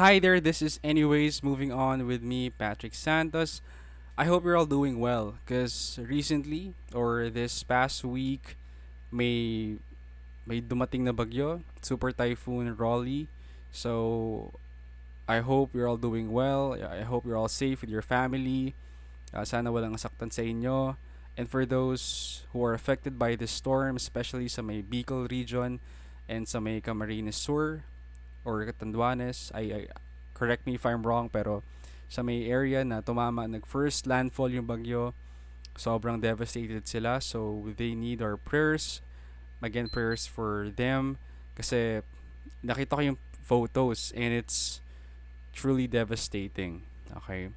Hi there, this is Anyways moving on with me, Patrick Santos. I hope you're all doing well because recently or this past week may may dumating na bagyo, Super Typhoon Rolly. So I hope you're all doing well. I hope you're all safe with your family. Uh, sana walang nasaktan sa inyo. And for those who are affected by this storm, especially sa may Bicol region and sa may Camarines Sur or Catanduanes, I, I correct me if I'm wrong pero sa may area na tumama nag first landfall yung bagyo, sobrang devastated sila. So they need our prayers. Again, prayers for them kasi nakita ko yung photos and it's truly devastating. Okay?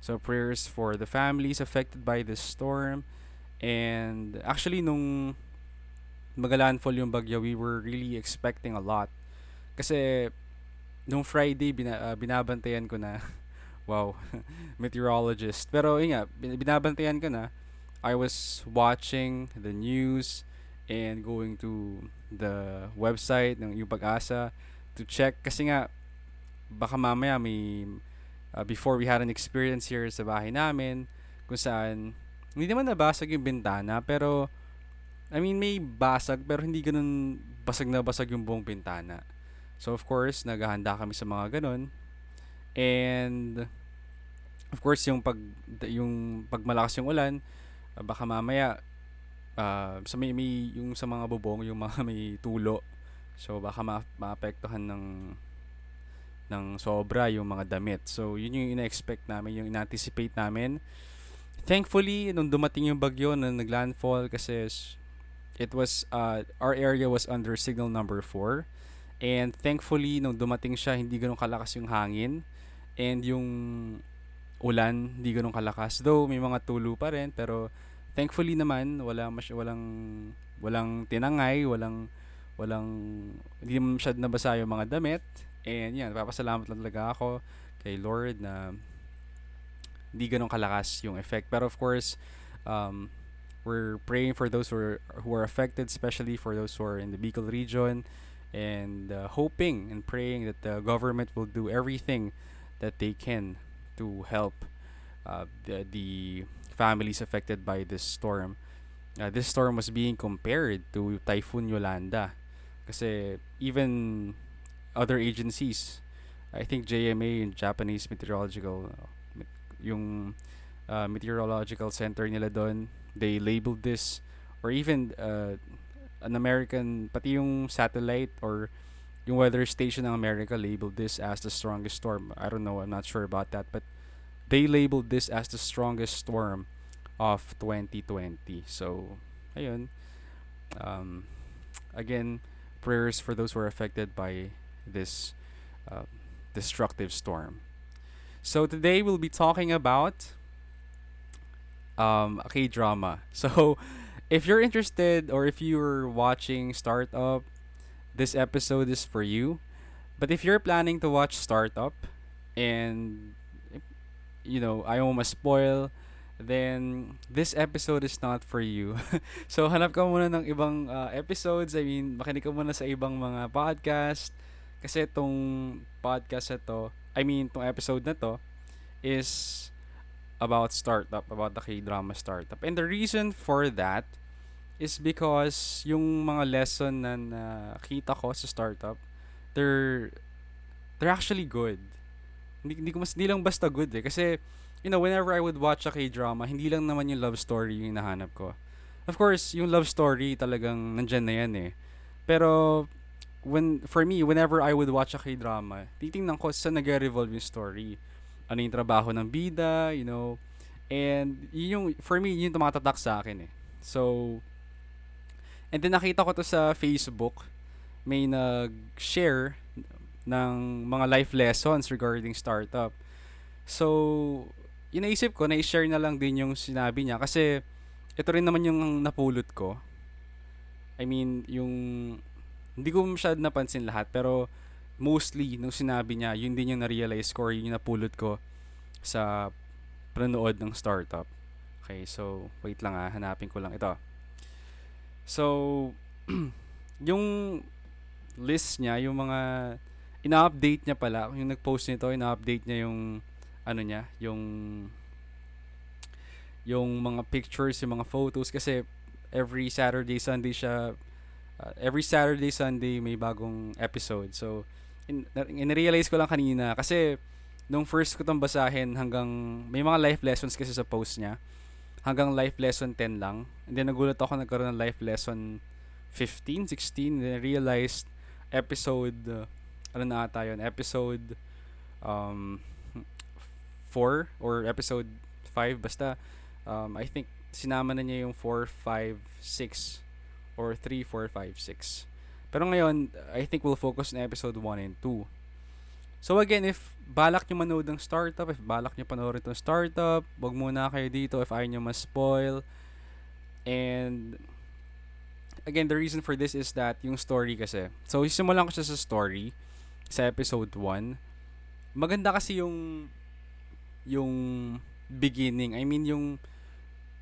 So prayers for the families affected by this storm. And actually nung magalandfall yung bagyo, we were really expecting a lot. Kasi nung Friday bina, uh, binabantayan ko na wow, meteorologist. Pero yun nga, binabantayan ko na. I was watching the news and going to the website ng yung pag-asa to check kasi nga baka mamaya may uh, before we had an experience here sa bahay namin kung saan hindi naman nabasag yung bintana pero I mean may basag pero hindi ganun basag na basag yung buong bintana. So of course, naghahanda kami sa mga ganun. And of course, yung pag yung pag malakas yung ulan, uh, baka mamaya uh, sa may, may yung sa mga bubong, yung mga may tulo. So baka ma- maapektuhan ng ng sobra yung mga damit. So yun yung ina-expect namin, yung ina-anticipate namin. Thankfully, nung dumating yung bagyo na naglandfall kasi it was uh, our area was under signal number 4 and thankfully nung dumating siya hindi ganoon kalakas yung hangin. And yung ulan hindi ganoon kalakas. Though may mga tulo pa rin pero thankfully naman wala mas walang walang tinangay walang walang hindi masyad nabasa yung mga damit. And yan papasalamat lang talaga ako kay Lord na hindi ganun kalakas yung effect. Pero of course, um, we're praying for those who are, who are affected, especially for those who are in the Bicol region, and uh, hoping and praying that the government will do everything that they can to help uh, the, the families affected by this storm. Uh, this storm was being compared to Typhoon Yolanda. Kasi even other agencies, I think JMA and Japanese Meteorological yung uh, meteorological center nila doon, they labeled this or even uh, an American pati yung satellite or yung weather station ng America labeled this as the strongest storm. I don't know, I'm not sure about that, but they labeled this as the strongest storm of 2020. So, ayun. Um, again, prayers for those who are affected by this uh, destructive storm. So today we'll be talking about um, a K drama. So if you're interested or if you're watching Startup, this episode is for you. But if you're planning to watch Startup and you know, I almost spoil, then this episode is not for you. so hanap ka muna ng ibang uh, episodes. I mean, makinig ka muna sa ibang mga podcast. Kasi itong podcast na to, I mean, itong episode na to is about startup, about the K-drama startup. And the reason for that is because yung mga lesson na nakita ko sa startup, they're they're actually good. Hindi, hindi ko mas hindi lang basta good eh kasi you know, whenever I would watch a K-drama, hindi lang naman yung love story yung nahanap ko. Of course, yung love story talagang nandyan na yan eh. Pero when for me, whenever I would watch a K-drama, titingnan ko sa nag-revolve yung story. Ano yung trabaho ng bida, you know. And yun yung, for me, yun yung tumatatak sa akin eh. So, and then nakita ko to sa Facebook. May nag-share ng mga life lessons regarding startup. So, inaisip ko, na-share na lang din yung sinabi niya kasi ito rin naman yung napulot ko. I mean, yung hindi ko masyad napansin lahat, pero mostly, nung sinabi niya, yun din yung na-realize ko or yung napulot ko sa panonood ng startup. Okay, so, wait lang ah, hanapin ko lang ito. So, yung list niya, yung mga ina-update niya pala, yung nag-post nito, ina-update niya yung ano niya, yung yung mga pictures, yung mga photos kasi every Saturday, Sunday siya uh, every Saturday, Sunday may bagong episode. So in, in-realize ko lang kanina kasi nung first ko tong basahin hanggang may mga life lessons kasi sa post niya hanggang life lesson 10 lang. And then nagulat ako nagkaroon ng life lesson 15, 16. And then I realized episode uh, ano na ata yun, episode um, 4 or episode 5 basta um, I think sinama na niya yung 4, 5, 6 or 3, 4, 5, 6. Pero ngayon, I think we'll focus on episode 1 and 2. So again, if balak nyo manood ng startup, if balak nyo panoorin itong startup, wag muna kayo dito if ayaw nyo ma-spoil. And again, the reason for this is that yung story kasi. So, simulan ko siya sa story sa episode 1. Maganda kasi yung yung beginning. I mean, yung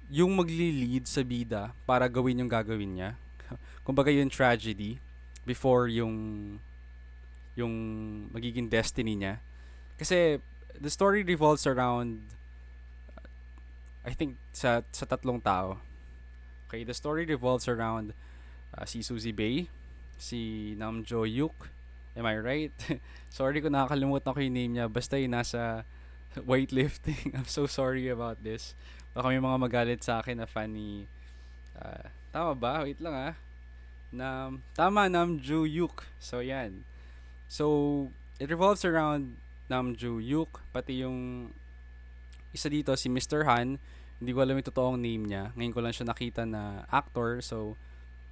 yung magli-lead sa bida para gawin yung gagawin niya. Kumbaga yung tragedy before yung yung magiging destiny niya. Kasi the story revolves around I think sa sa tatlong tao. Okay, the story revolves around uh, si Suzy Bay, si Namjo Yuk. Am I right? sorry kung nakakalimutan ko yung name niya. Basta yung nasa weightlifting. I'm so sorry about this. Baka may mga magalit sa akin na fan ni... Uh, tama ba? Wait lang ah. Na, tama, Namju Yuk. So, yan. So, it revolves around Namju Yuk. Pati yung isa dito, si Mr. Han. Hindi ko alam yung totoong name niya. Ngayon ko lang siya nakita na actor. So,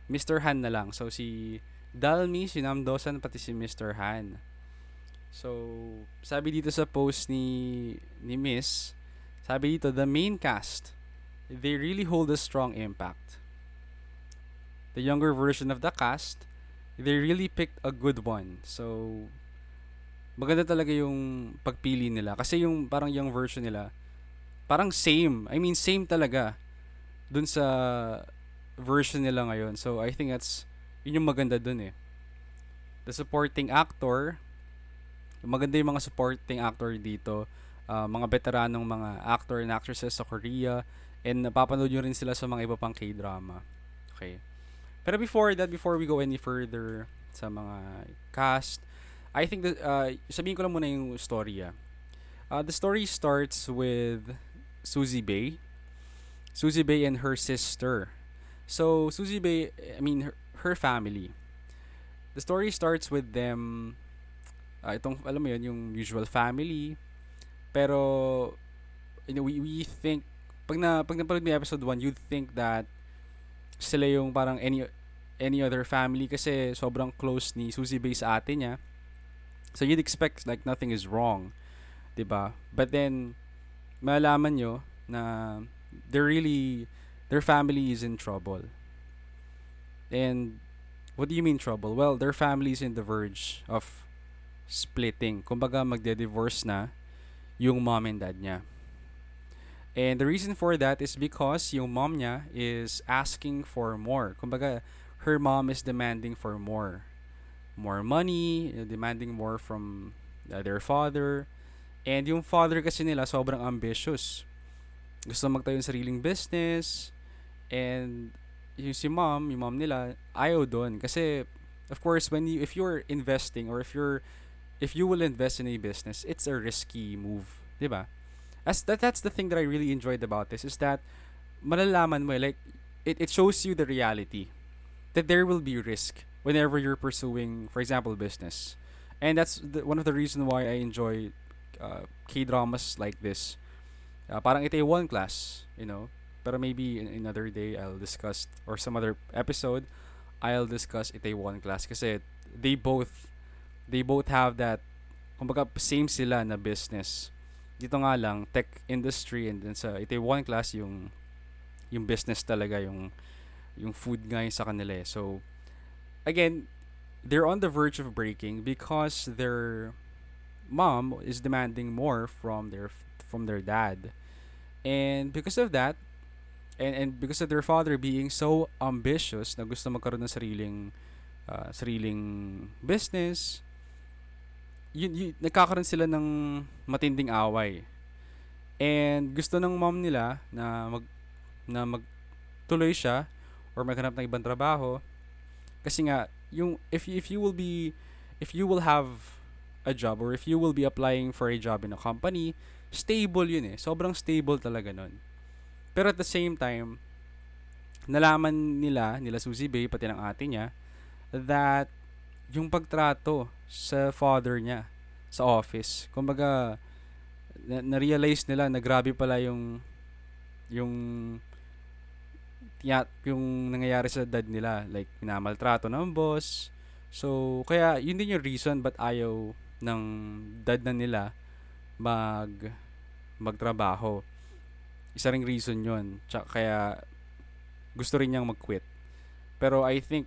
Mr. Han na lang. So, si Dalmi, si Namdosan, pati si Mr. Han. So, sabi dito sa post ni ni Miss, sabi dito, the main cast, they really hold a strong impact. The younger version of the cast, they really picked a good one. So, maganda talaga yung pagpili nila. Kasi yung parang young version nila, parang same. I mean, same talaga dun sa version nila ngayon. So, I think that's, yun yung maganda dun eh. The supporting actor, maganda yung mga supporting actor dito uh, mga veteranong mga actor and actresses sa Korea and napapanood nyo rin sila sa mga iba pang K-drama. Okay. Pero before that, before we go any further sa mga cast, I think that, uh, sabihin ko lang muna yung story ah. Uh, the story starts with Suzy Bay. Suzy Bay and her sister. So, Suzy Bay, I mean, her, her family. The story starts with them, uh, itong, alam mo yun, yung usual family, pero, you know, we, we think, pag na pag napanood mo episode 1, you'd think that sila yung parang any any other family kasi sobrang close ni Susie Bay sa ate niya. So you'd expect like nothing is wrong, 'di ba? But then malaman nyo na they're really their family is in trouble. And what do you mean trouble? Well, their family is in the verge of splitting. Kumbaga magde-divorce na yung mom and dad niya. And the reason for that is because yung mom niya is asking for more. Kumbaga, her mom is demanding for more. More money, demanding more from uh, their father. And yung father kasi nila sobrang ambitious. Gusto magtayo ng sariling business. And yung si mom, yung mom nila, ayaw doon. Kasi, of course, when you, if you're investing or if you're if you will invest in a business, it's a risky move, ba? As that that's the thing that I really enjoyed about this is that malalaman mo like it it shows you the reality that there will be risk whenever you're pursuing, for example, business. And that's the, one of the reasons why I enjoy uh, K-dramas like this. Uh, parang ito one class, you know. Pero maybe in another day I'll discuss or some other episode I'll discuss itay one class kasi they both they both have that kumbaga same sila na business. Dito nga lang tech industry and then sa ito one class yung yung business talaga yung yung food nga yung sa kanila eh. So again, they're on the verge of breaking because their mom is demanding more from their from their dad. And because of that, and and because of their father being so ambitious na gusto magkaroon ng sariling uh, sariling business, yun, yun, nagkakaroon sila ng matinding away. And gusto ng mom nila na mag na magtuloy siya or maghanap ng ibang trabaho. Kasi nga yung if if you will be if you will have a job or if you will be applying for a job in a company stable yun eh. Sobrang stable talaga nun. Pero at the same time nalaman nila nila Susie Bay pati ng ate niya that yung pagtrato sa father niya sa office. Kumbaga na, na-realize nila na grabe pala yung yung ya, yung nangyayari sa dad nila. Like minamaltrato ng boss. So kaya yun din yung reason but ayaw ng dad na nila mag magtrabaho. Isa ring reason yun. Tsaka kaya gusto rin niyang mag-quit. Pero I think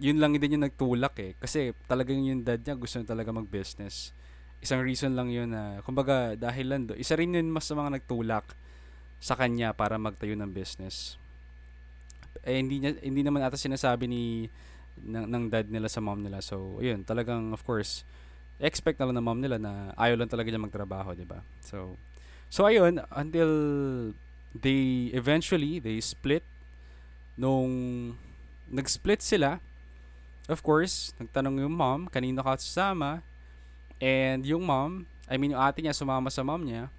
yun lang din yung nagtulak eh kasi talagang yung dad niya gusto niya talaga mag-business isang reason lang yun na, kumbaga, dahil lang do, isa rin yun mas sa mga nagtulak sa kanya para magtayo ng business. Eh, hindi, niya, hindi naman ata sinasabi ni ng, ng dad nila sa mom nila. So, ayun, talagang, of course, expect na lang ng mom nila na ayaw lang talaga niya magtrabaho, di ba? So, so ayun, until they eventually, they split. Nung nag-split sila, of course, nagtanong yung mom, kanino ka sasama? And yung mom, I mean yung ate niya sumama sa mom niya.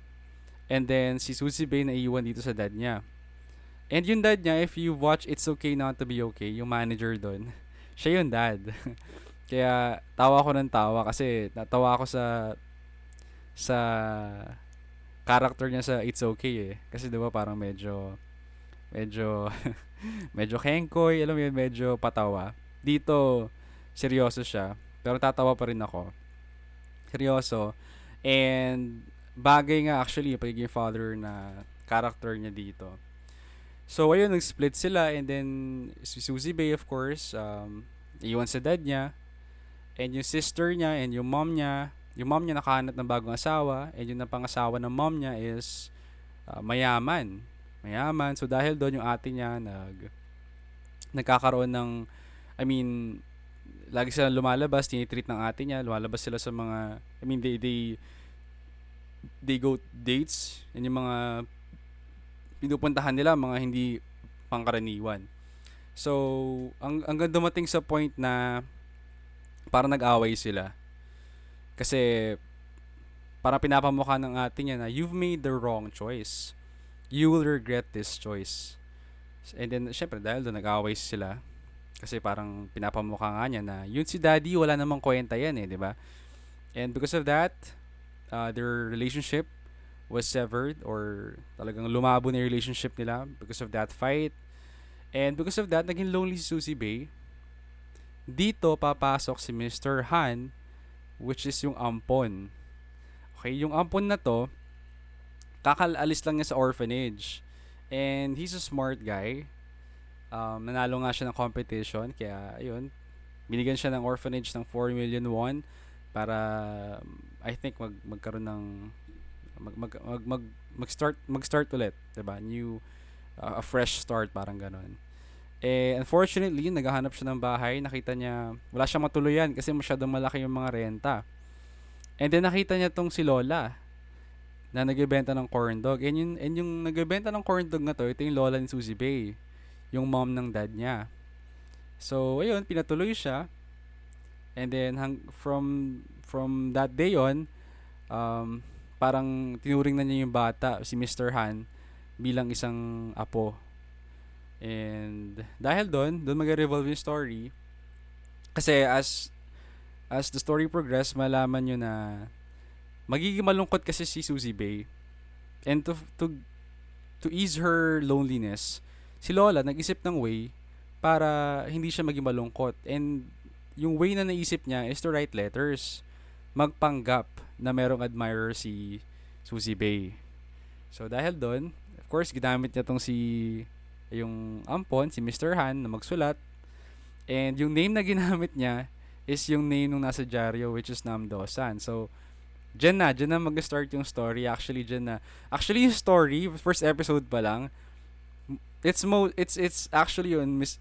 And then si Susie Bay naiiwan dito sa dad niya. And yung dad niya, if you watch It's Okay Not To Be Okay, yung manager doon, siya yung dad. Kaya tawa ko ng tawa kasi natawa ako sa sa character niya sa It's Okay eh. Kasi 'di ba parang medyo medyo medyo henkoy, alam mo yun, medyo patawa. Dito seryoso siya, pero tatawa pa rin ako seryoso. And bagay nga actually yung pagiging father na character niya dito. So ayun, nag-split sila and then si Susie Bay of course, um, iwan sa dad niya. And yung sister niya and yung mom niya, yung mom niya nakahanap ng bagong asawa and yung napangasawa ng mom niya is uh, mayaman. Mayaman. So dahil doon yung ate niya nag nagkakaroon ng I mean lagi sila lumalabas, tinitreat ng ate niya, lumalabas sila sa mga, I mean, they, they, they go dates, yan yung mga pinupuntahan nila, mga hindi pangkaraniwan. So, ang hanggang dumating sa point na para nag-away sila. Kasi para pinapamukha ng ate niya na you've made the wrong choice. You will regret this choice. And then, syempre, dahil doon nag-away sila, kasi parang pinapamukha nga niya na yun si daddy wala namang kwenta yan eh, di ba? And because of that, uh, their relationship was severed or talagang lumabo na relationship nila because of that fight. And because of that, naging lonely si Susie Bay. Dito papasok si Mr. Han which is yung ampon. Okay, yung ampon na to, kakalalis lang niya sa orphanage. And he's a smart guy um, nanalo nga siya ng competition kaya ayun binigyan siya ng orphanage ng 4 million won para I think mag magkaroon ng mag mag mag, mag, mag start mag start ulit 'di ba new uh, a fresh start parang ganon eh unfortunately naghahanap siya ng bahay nakita niya wala siyang matuluyan kasi masyadong malaki yung mga renta. And then nakita niya tong si Lola na nagbebenta ng corn dog. And yung, and yung nagbebenta ng corn dog na to ito yung Lola ni Susie Bay yung mom ng dad niya. So, ayun, pinatuloy siya. And then hang, from from that day on, um, parang tinuring na niya yung bata, si Mr. Han, bilang isang apo. And dahil doon, doon mag-revolve yung story. Kasi as as the story progress, malaman nyo na magiging malungkot kasi si Susie Bay. And to to to ease her loneliness, si Lola nag-isip ng way para hindi siya maging malungkot. And yung way na naisip niya is to write letters. Magpanggap na merong admirer si Susie Bay. So dahil doon, of course, ginamit niya tong si yung ampon, si Mr. Han na magsulat. And yung name na ginamit niya is yung name nung nasa dyaryo which is Nam Dosan. So, dyan na, dyan na mag-start yung story. Actually, dyan na. Actually, yung story, first episode pa lang, it's mo it's it's actually on mis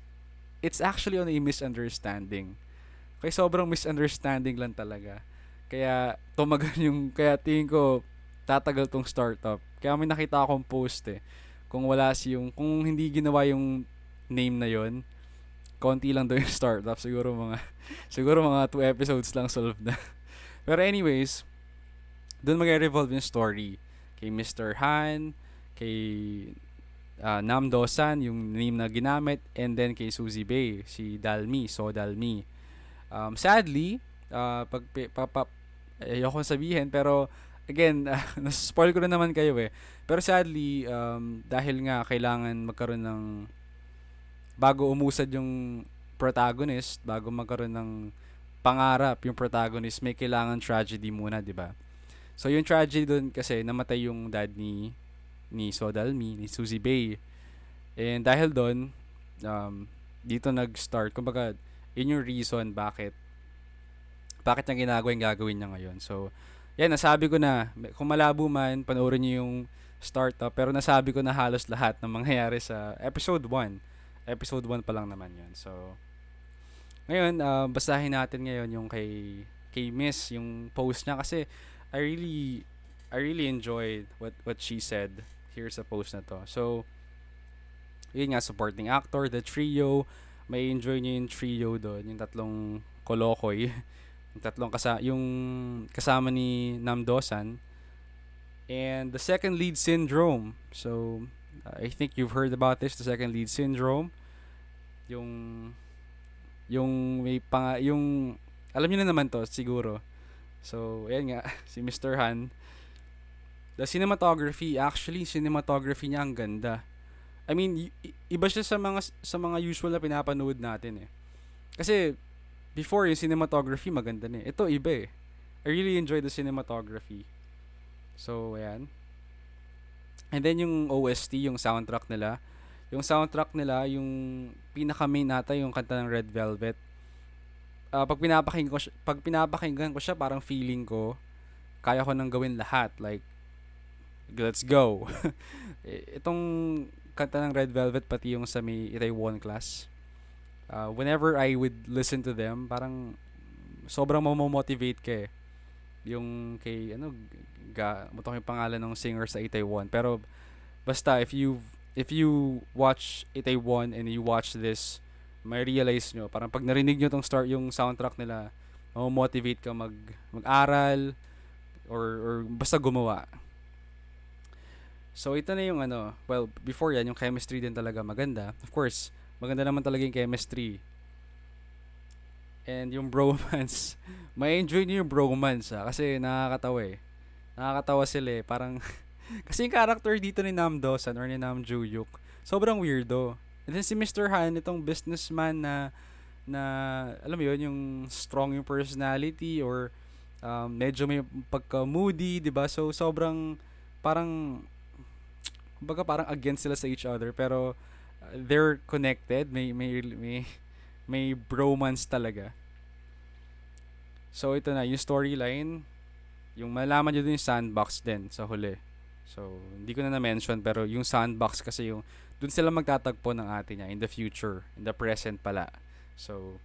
it's actually on a misunderstanding. Kaya sobrang misunderstanding lang talaga. Kaya tumagal yung, kaya tingin ko tatagal tong startup. Kaya may nakita akong post eh. Kung wala si yung, kung hindi ginawa yung name na yon konti lang daw yung startup. Siguro mga, siguro mga two episodes lang solved na. Pero anyways, doon mag-revolve yung story. Kay Mr. Han, kay uh, Nam Dosan, yung name na ginamit, and then kay Suzy Bay, si Dalmi, So Dalmi. Um, sadly, uh, pag, pa, pa, ayoko sabihin, pero again, uh, spoil ko na naman kayo eh. Pero sadly, um, dahil nga kailangan magkaroon ng bago umusad yung protagonist, bago magkaroon ng pangarap yung protagonist, may kailangan tragedy muna, 'di ba? So yung tragedy doon kasi namatay yung dad ni ni Sodalmi, ni Suzy Bay. And dahil doon, um, dito nag-start, kumbaga, yun yung reason bakit bakit niya ginagawa yung gagawin niya ngayon. So, yan, nasabi ko na, kung malabo man, panoorin niyo yung startup, pero nasabi ko na halos lahat ng mangyayari sa episode 1. Episode 1 pa lang naman yun. So, ngayon, uh, basahin natin ngayon yung kay, kay Miss, yung post niya kasi I really, I really enjoyed what, what she said here sa post na to. So, yun nga, supporting actor, the trio, may enjoy niyo yung trio doon, yung tatlong kolokoy. yung tatlong kasa yung kasama ni Namdosan and the second lead syndrome so I think you've heard about this the second lead syndrome yung yung may pang yung alam niyo na naman to siguro so ayan nga si Mr. Han the cinematography actually cinematography niya ang ganda I mean iba siya sa mga sa mga usual na pinapanood natin eh kasi before yung cinematography maganda na eh. Ito iba eh. I really enjoy the cinematography. So, ayan. And then yung OST, yung soundtrack nila. Yung soundtrack nila, yung pinaka main nata yung kanta ng Red Velvet. Uh, pag pinapakinggan ko siya, pag pinapakinggan ko siya, parang feeling ko kaya ko nang gawin lahat. Like let's go. Itong kanta ng Red Velvet pati yung sa may Itaewon class uh, whenever I would listen to them, parang sobrang mamomotivate ka eh. Yung kay, ano, ga, mutong yung pangalan ng singer sa Itaewon. Pero, basta, if you if you watch Itaewon and you watch this, may realize nyo, parang pag narinig nyo tong start, yung soundtrack nila, mamomotivate ka mag, mag-aral, or, or basta gumawa. So, ito na yung ano, well, before yan, yung chemistry din talaga maganda. Of course, maganda naman talaga yung chemistry. And yung bromance, may enjoy niyo yung bromance ha, kasi nakakatawa eh. Nakakatawa sila eh, parang, kasi yung character dito ni Nam Dosan or ni Nam Juyuk, sobrang weirdo. And then si Mr. Han, itong businessman na, na, alam mo yun, yung strong yung personality or um, medyo may pagka-moody, di ba So, sobrang, parang, kumbaga parang against sila sa each other, pero, they're connected. May may may may bromance talaga. So ito na yung storyline, yung malaman niyo din yung sandbox din sa huli. So hindi ko na na-mention pero yung sandbox kasi yung doon sila magtatagpo ng ate niya in the future, in the present pala. So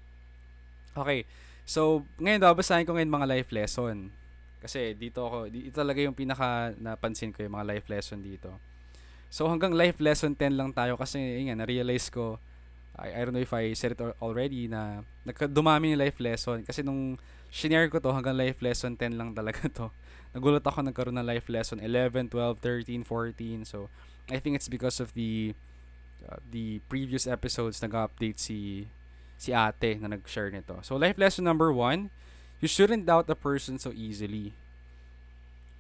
Okay. So ngayon babasahin ko ngayon mga life lesson. Kasi dito ako, dito talaga yung pinaka napansin ko yung mga life lesson dito. So hanggang life lesson 10 lang tayo kasi yun na-realize ko I, I don't know if I said it already na nagdumami yung life lesson kasi nung shinare ko to hanggang life lesson 10 lang talaga to. Nagulat ako nagkaroon ng life lesson 11, 12, 13, 14. So I think it's because of the uh, the previous episodes nag-update si si ate na nag-share nito. So life lesson number 1, you shouldn't doubt a person so easily.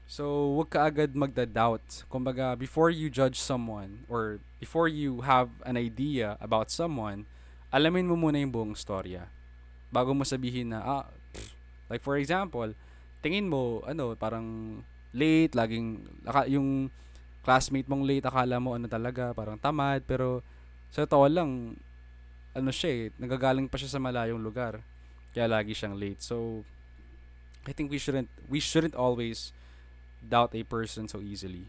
So, wag ka agad magda-doubt. Kumbaga, before you judge someone or before you have an idea about someone, alamin mo muna yung buong storya. Bago mo sabihin na, ah, pff, like for example, tingin mo, ano, parang late, laging, yung classmate mong late, akala mo ano talaga, parang tamad, pero sa totoo lang, ano siya eh, nagagaling pa siya sa malayong lugar. Kaya lagi siyang late. So, I think we shouldn't, we shouldn't always doubt a person so easily.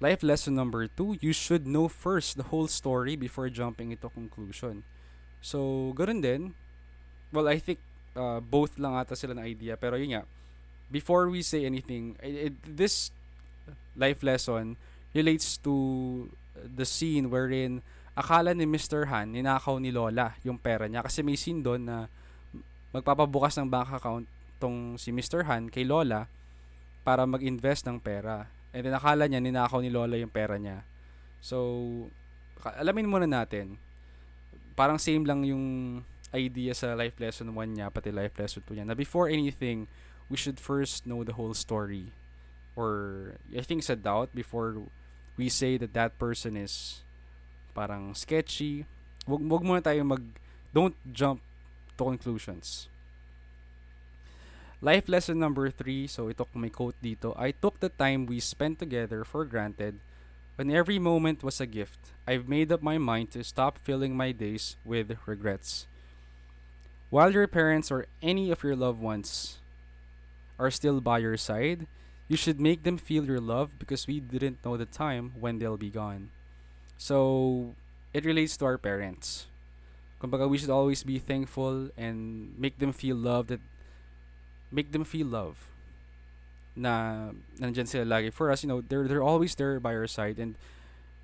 Life lesson number two, you should know first the whole story before jumping into conclusion. So, ganun din. Well, I think uh, both lang ata sila na idea. Pero yun nga, before we say anything, it, it, this life lesson relates to the scene wherein akala ni Mr. Han, ninakaw ni Lola yung pera niya. Kasi may scene doon na magpapabukas ng bank account tong si Mr. Han kay Lola para mag-invest ng pera. And then akala niya ninakaw ni Lola yung pera niya. So, alamin muna natin. Parang same lang yung idea sa life lesson 1 niya, pati life lesson 2 niya. Na before anything, we should first know the whole story. Or, I think sa doubt before we say that that person is parang sketchy. Wag, wag muna tayo mag, don't jump to conclusions. Life lesson number three, so ito may quote dito, I took the time we spent together for granted when every moment was a gift. I've made up my mind to stop filling my days with regrets. While your parents or any of your loved ones are still by your side, you should make them feel your love because we didn't know the time when they'll be gone. So, it relates to our parents. Kumbaga, we should always be thankful and make them feel loved that make them feel love. Na nandyan sila lagi. For us you know they're they're always there by our side and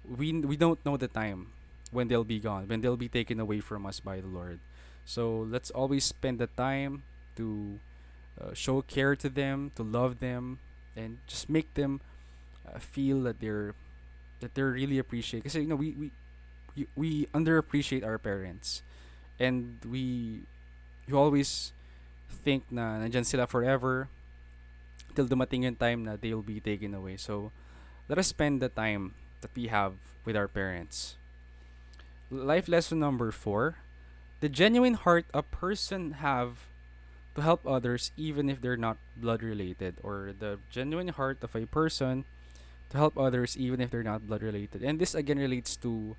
we we don't know the time when they'll be gone when they'll be taken away from us by the Lord. So let's always spend the time to uh, show care to them to love them and just make them uh, feel that they're that they're really appreciated kasi you know we we we, we underappreciate our parents. And we you always think na nandyan sila forever till dumating yung time na they'll be taken away. So, let us spend the time that we have with our parents. Life lesson number four the genuine heart a person have to help others even if they're not blood related or the genuine heart of a person to help others even if they're not blood related and this again relates to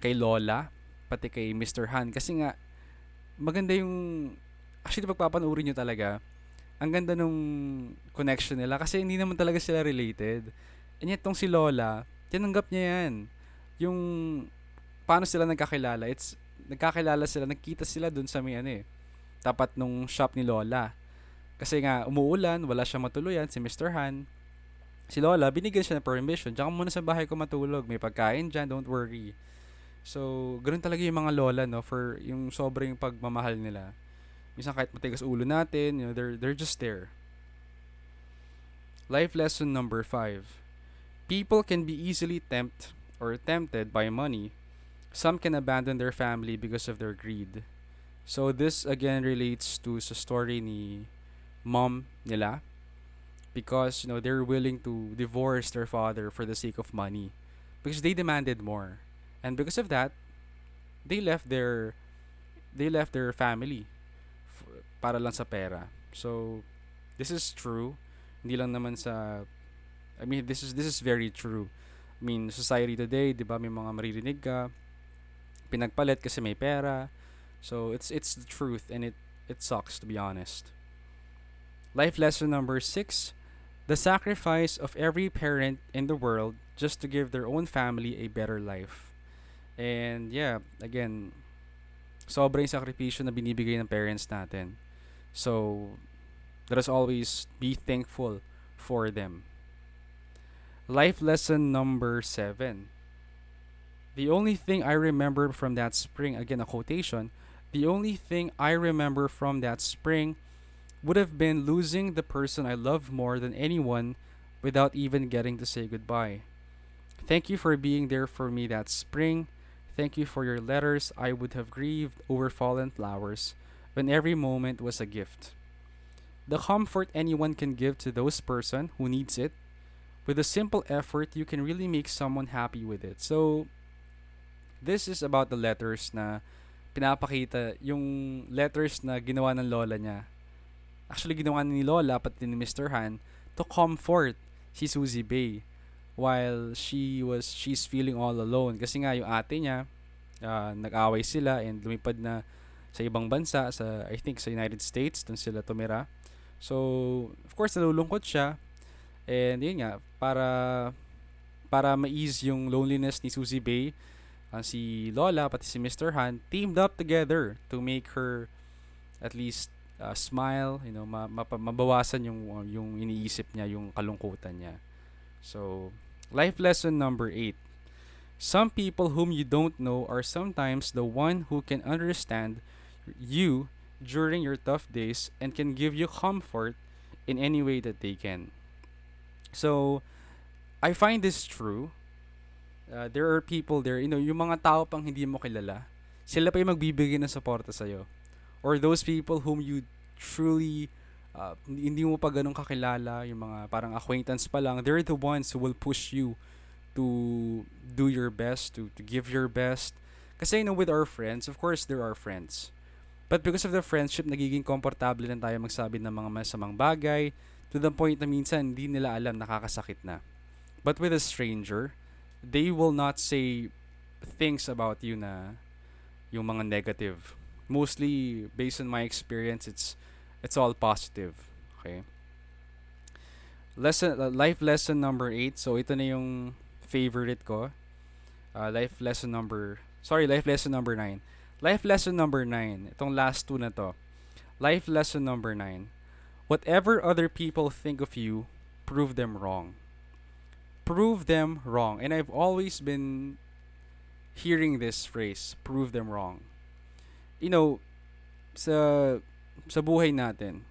kay Lola pati kay Mr. Han kasi nga maganda yung actually pagpapanoorin nyo talaga, ang ganda nung connection nila kasi hindi naman talaga sila related. And yet, tong si Lola, tinanggap niya yan. Yung paano sila nagkakilala. It's, nagkakilala sila, nagkita sila dun sa may ano eh, tapat nung shop ni Lola. Kasi nga, umuulan, wala siya matuluyan, si Mr. Han. Si Lola, binigyan siya ng permission. Diyan muna sa bahay ko matulog. May pagkain dyan, don't worry. So, ganoon talaga yung mga lola, no? For yung sobrang pagmamahal nila. Minsan kahit matigas ulo natin, you know, they're, they're just there. Life lesson number five. People can be easily tempted or tempted by money. Some can abandon their family because of their greed. So this again relates to sa story ni mom nila because you know they're willing to divorce their father for the sake of money because they demanded more. And because of that, they left their they left their family para lang sa pera. So, this is true. Hindi lang naman sa I mean, this is this is very true. I mean, society today, 'di ba, may mga maririnig ka pinagpalit kasi may pera. So, it's it's the truth and it it sucks to be honest. Life lesson number 6. The sacrifice of every parent in the world just to give their own family a better life. And yeah, again, sobrang sakripisyo na binibigay ng parents natin. So, let us always be thankful for them. Life lesson number seven. The only thing I remember from that spring, again, a quotation, the only thing I remember from that spring would have been losing the person I love more than anyone without even getting to say goodbye. Thank you for being there for me that spring. Thank you for your letters. I would have grieved over fallen flowers when every moment was a gift. The comfort anyone can give to those person who needs it, with a simple effort, you can really make someone happy with it. So, this is about the letters na pinapakita, yung letters na ginawa ng lola niya. Actually, ginawa ni Lola, pati ni Mr. Han, to comfort si Susie Bay while she was she's feeling all alone kasi nga yung ate niya uh, nag-away sila and lumipad na sa ibang bansa, sa I think sa United States, doon sila tumira. So, of course, nalulungkot siya. And yun nga, para para ma-ease yung loneliness ni Susie Bay, uh, si Lola pati si Mr. Han teamed up together to make her at least uh, smile, you know, ma- mapa- mabawasan yung yung iniisip niya, yung kalungkutan niya. So, life lesson number 8. Some people whom you don't know are sometimes the one who can understand you during your tough days and can give you comfort in any way that they can. So, I find this true. Uh, there are people there, you know, yung mga tao pang hindi mo kilala, sila pa yung magbibigay ng suporta sa'yo or those people whom you truly uh, hindi mo pa ganun kakilala, yung mga parang acquaintance pa lang, they're the ones who will push you to do your best, to, to give your best. Kasi, you know, with our friends, of course, there are friends. But because of the friendship, nagiging komportable lang tayo magsabi ng mga masamang bagay to the point na minsan hindi nila alam nakakasakit na. But with a stranger, they will not say things about you na yung mga negative. Mostly based on my experience it's it's all positive okay? Lesson uh, life lesson number 8 so ito na yung favorite ko. Uh, life lesson number sorry life lesson number 9 life lesson number 9 itong last two na to. Life lesson number 9 whatever other people think of you prove them wrong. Prove them wrong. And i've always been hearing this phrase prove them wrong. You know, sa sa buhay natin,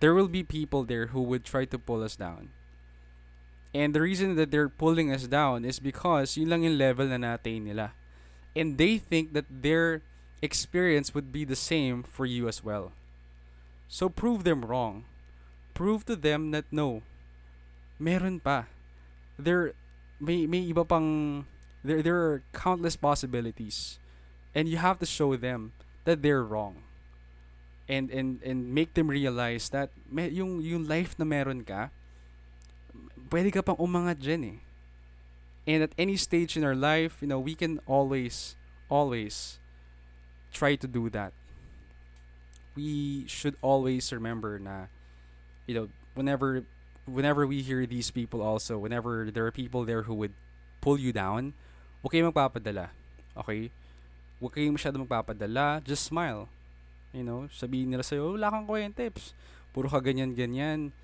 there will be people there who would try to pull us down. And the reason that they're pulling us down is because yun lang yung level na natin nila. And they think that their experience would be the same for you as well. So prove them wrong. Prove to them that no, meron pa. There may may iba pang there there are countless possibilities and you have to show them that they're wrong and and and make them realize that may, yung yung life na meron ka pwede ka pang umangat dyan eh and at any stage in our life you know we can always always try to do that we should always remember na you know whenever whenever we hear these people also whenever there are people there who would pull you down okay magpapadala okay Huwag kayong masyado magpapadala. Just smile. You know, sabihin nila sa'yo, wala kang tips. Puro ka ganyan-ganyan.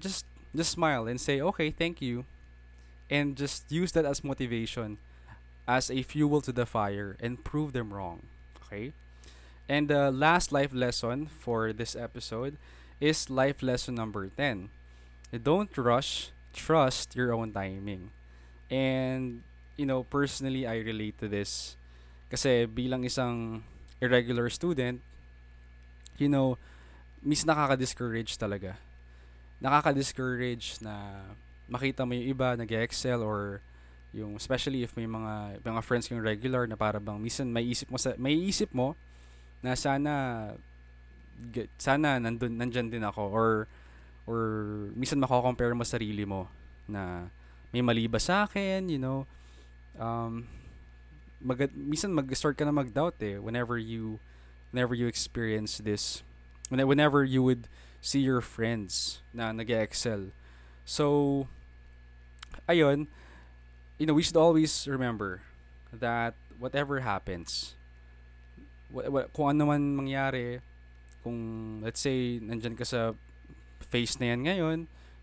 Just, just smile and say, okay, thank you. And just use that as motivation, as a fuel to the fire, and prove them wrong. Okay? And the last life lesson for this episode is life lesson number 10. Don't rush, trust your own timing. And, you know, personally, I relate to this kasi bilang isang irregular student, you know, mis nakaka-discourage talaga. Nakaka-discourage na makita mo yung iba nag-excel or yung especially if may mga mga friends kang regular na para bang minsan may isip mo sa may isip mo na sana sana nandun nandiyan din ako or or minsan mako-compare mo sarili mo na may mali ba sa akin, you know. Um, mag minsan mag-start ka na mag-doubt eh whenever you whenever you experience this whenever you would see your friends na nag-excel so ayun you know we should always remember that whatever happens what, what, kung ano man mangyari kung let's say nandyan ka sa phase na yan ngayon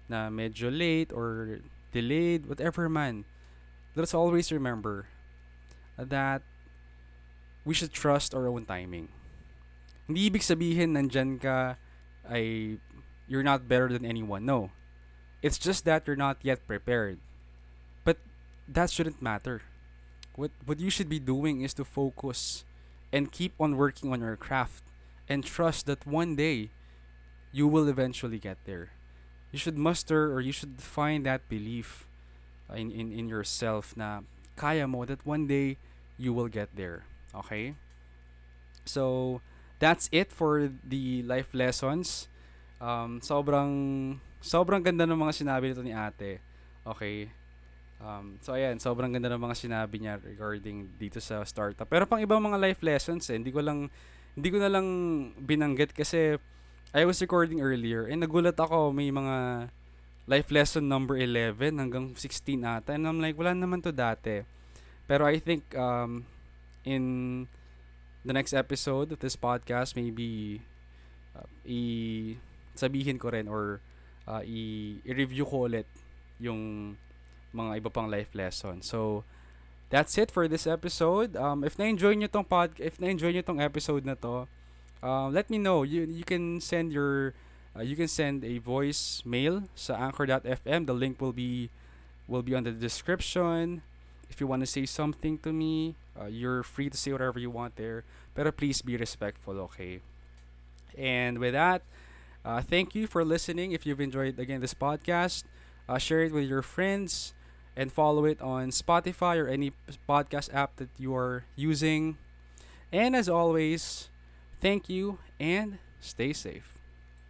na medyo late or delayed whatever man let's always remember that we should trust our own timing. Hindi ibig sabihin nandyan ka ay you're not better than anyone. No. It's just that you're not yet prepared. But that shouldn't matter. What what you should be doing is to focus and keep on working on your craft and trust that one day you will eventually get there. You should muster or you should find that belief in, in, in yourself na kaya mo that one day you will get there. Okay? So, that's it for the life lessons. Um, sobrang sobrang ganda ng mga sinabi nito ni ate. Okay? Um, so ayan, sobrang ganda ng mga sinabi niya regarding dito sa startup. Pero pang ibang mga life lessons eh, hindi ko lang hindi ko na lang binanggit kasi I was recording earlier and nagulat ako may mga life lesson number 11 hanggang 16 ata and I'm like wala naman to dati. Pero I think um, in the next episode of this podcast, maybe uh, i sabihin ko rin or uh, i- i-review ko ulit yung mga iba pang life lesson. So, that's it for this episode. Um, if na-enjoy nyo tong pod, if na-enjoy nyo tong episode na to, um, let me know. You you can send your uh, you can send a voice mail sa anchor.fm. The link will be will be on the description. If you want to say something to me, uh, you're free to say whatever you want there. But please be respectful, okay? And with that, uh, thank you for listening. If you've enjoyed again this podcast, uh, share it with your friends and follow it on Spotify or any podcast app that you are using. And as always, thank you and stay safe.